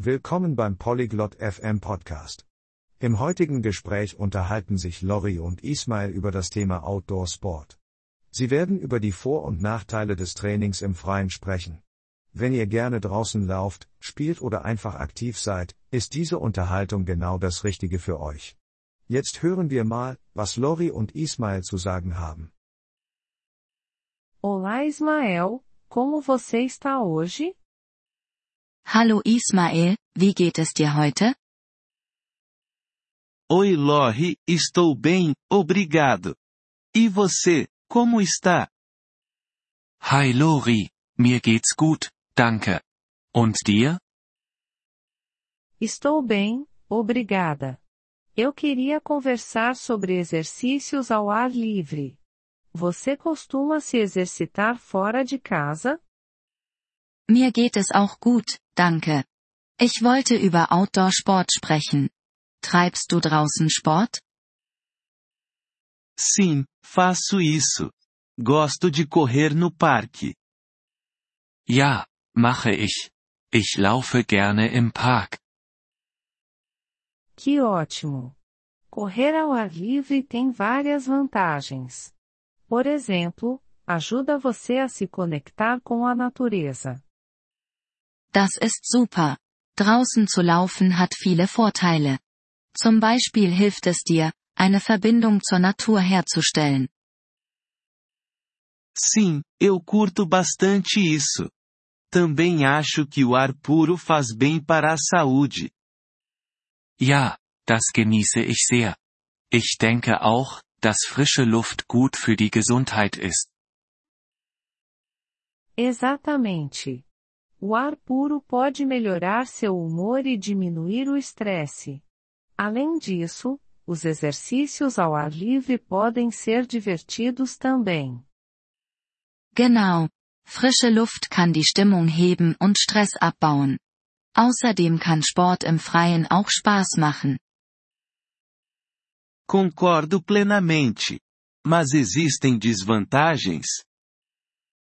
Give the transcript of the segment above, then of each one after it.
Willkommen beim Polyglot FM Podcast. Im heutigen Gespräch unterhalten sich Lori und Ismail über das Thema Outdoor Sport. Sie werden über die Vor- und Nachteile des Trainings im Freien sprechen. Wenn ihr gerne draußen lauft, spielt oder einfach aktiv seid, ist diese Unterhaltung genau das Richtige für euch. Jetzt hören wir mal, was Lori und Ismail zu sagen haben. Olá Ismael, como você está hoje? Hallo Ismael, wie geht es dir heute? Oi Lori, estou bem, obrigado. E você, como está? Hi Lori, mir geht's gut, danke. Und dir? Estou bem, obrigada. Eu queria conversar sobre exercícios ao ar livre. Você costuma se exercitar fora de casa? Mir geht es auch gut, danke. Ich wollte über Outdoor-Sport sprechen. Treibst du draußen Sport? Sim, faço isso. Gosto de correr no parque. Ja, mache ich. Ich laufe gerne im Park. Que ótimo! Correr ao ar livre tem várias vantagens. Por exemplo, ajuda você a se conectar com a natureza. Das ist super. Draußen zu laufen hat viele Vorteile. Zum Beispiel hilft es dir, eine Verbindung zur Natur herzustellen. Sim, eu curto bastante isso. Também acho que o ar puro faz bem para a saúde. Ja, das genieße ich sehr. Ich denke auch, dass frische Luft gut für die Gesundheit ist. Exatamente. O ar puro pode melhorar seu humor e diminuir o estresse. Além disso, os exercícios ao ar livre podem ser divertidos também. Genau. Frische Luft kann die Stimmung heben und Stress abbauen. Außerdem kann Sport im Freien auch Spaß machen. Concordo plenamente. Mas existem desvantagens?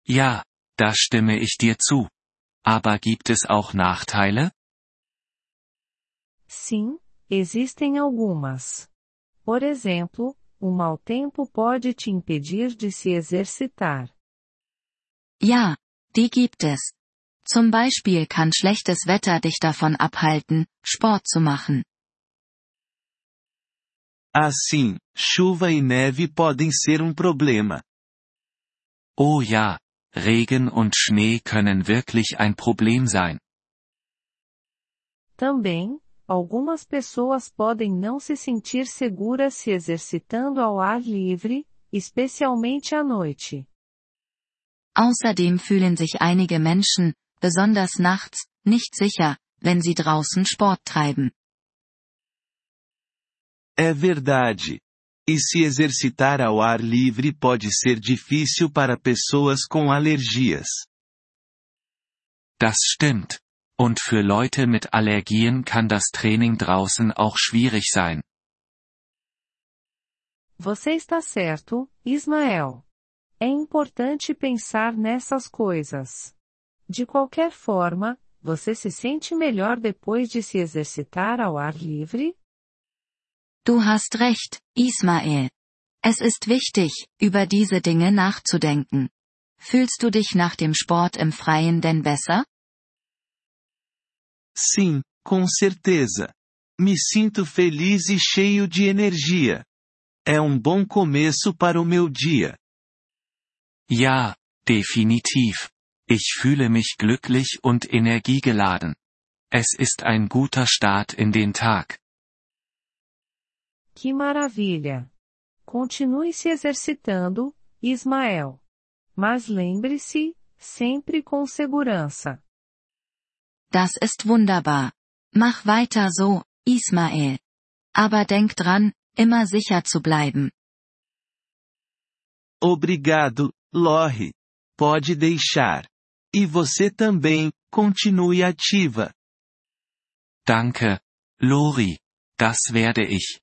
Ja, da stimme ich dir zu. Aber gibt es auch Nachteile? Sim, existem algumas. Por exemplo, o mau tempo pode te impedir de se exercitar. Ja, die gibt es. Zum Beispiel kann schlechtes Wetter dich davon abhalten, Sport zu machen. Assim, chuva e neve podem ser um problema. Oh ja, Regen und Schnee können wirklich ein Problem sein. Também, algumas pessoas podem não se sentir seguras se exercitando ao ar livre, especialmente à noite. Außerdem fühlen sich einige Menschen, besonders nachts, nicht sicher, wenn sie draußen Sport treiben. É verdade. E se exercitar ao ar livre pode ser difícil para pessoas com alergias. Das stimmt. Und für Leute mit Allergien kann das Training draußen auch schwierig sein. Você está certo, Ismael. É importante pensar nessas coisas. De qualquer forma, você se sente melhor depois de se exercitar ao ar livre? Du hast recht, Ismael. Es ist wichtig, über diese Dinge nachzudenken. Fühlst du dich nach dem Sport im Freien denn besser? Sim, com certeza. Me sinto feliz e cheio de energia. É um bom começo para o meu dia. Ja, definitiv. Ich fühle mich glücklich und energiegeladen. Es ist ein guter Start in den Tag. Que maravilha! Continue se exercitando, Ismael. Mas lembre-se, sempre com segurança. Das ist wunderbar. Mach weiter so, Ismael. Aber denk dran, immer sicher zu bleiben. Obrigado, Lori. Pode deixar. E você também, continue ativa. Danke, Lori. Das werde ich.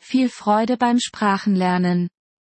viel Freude beim Sprachenlernen.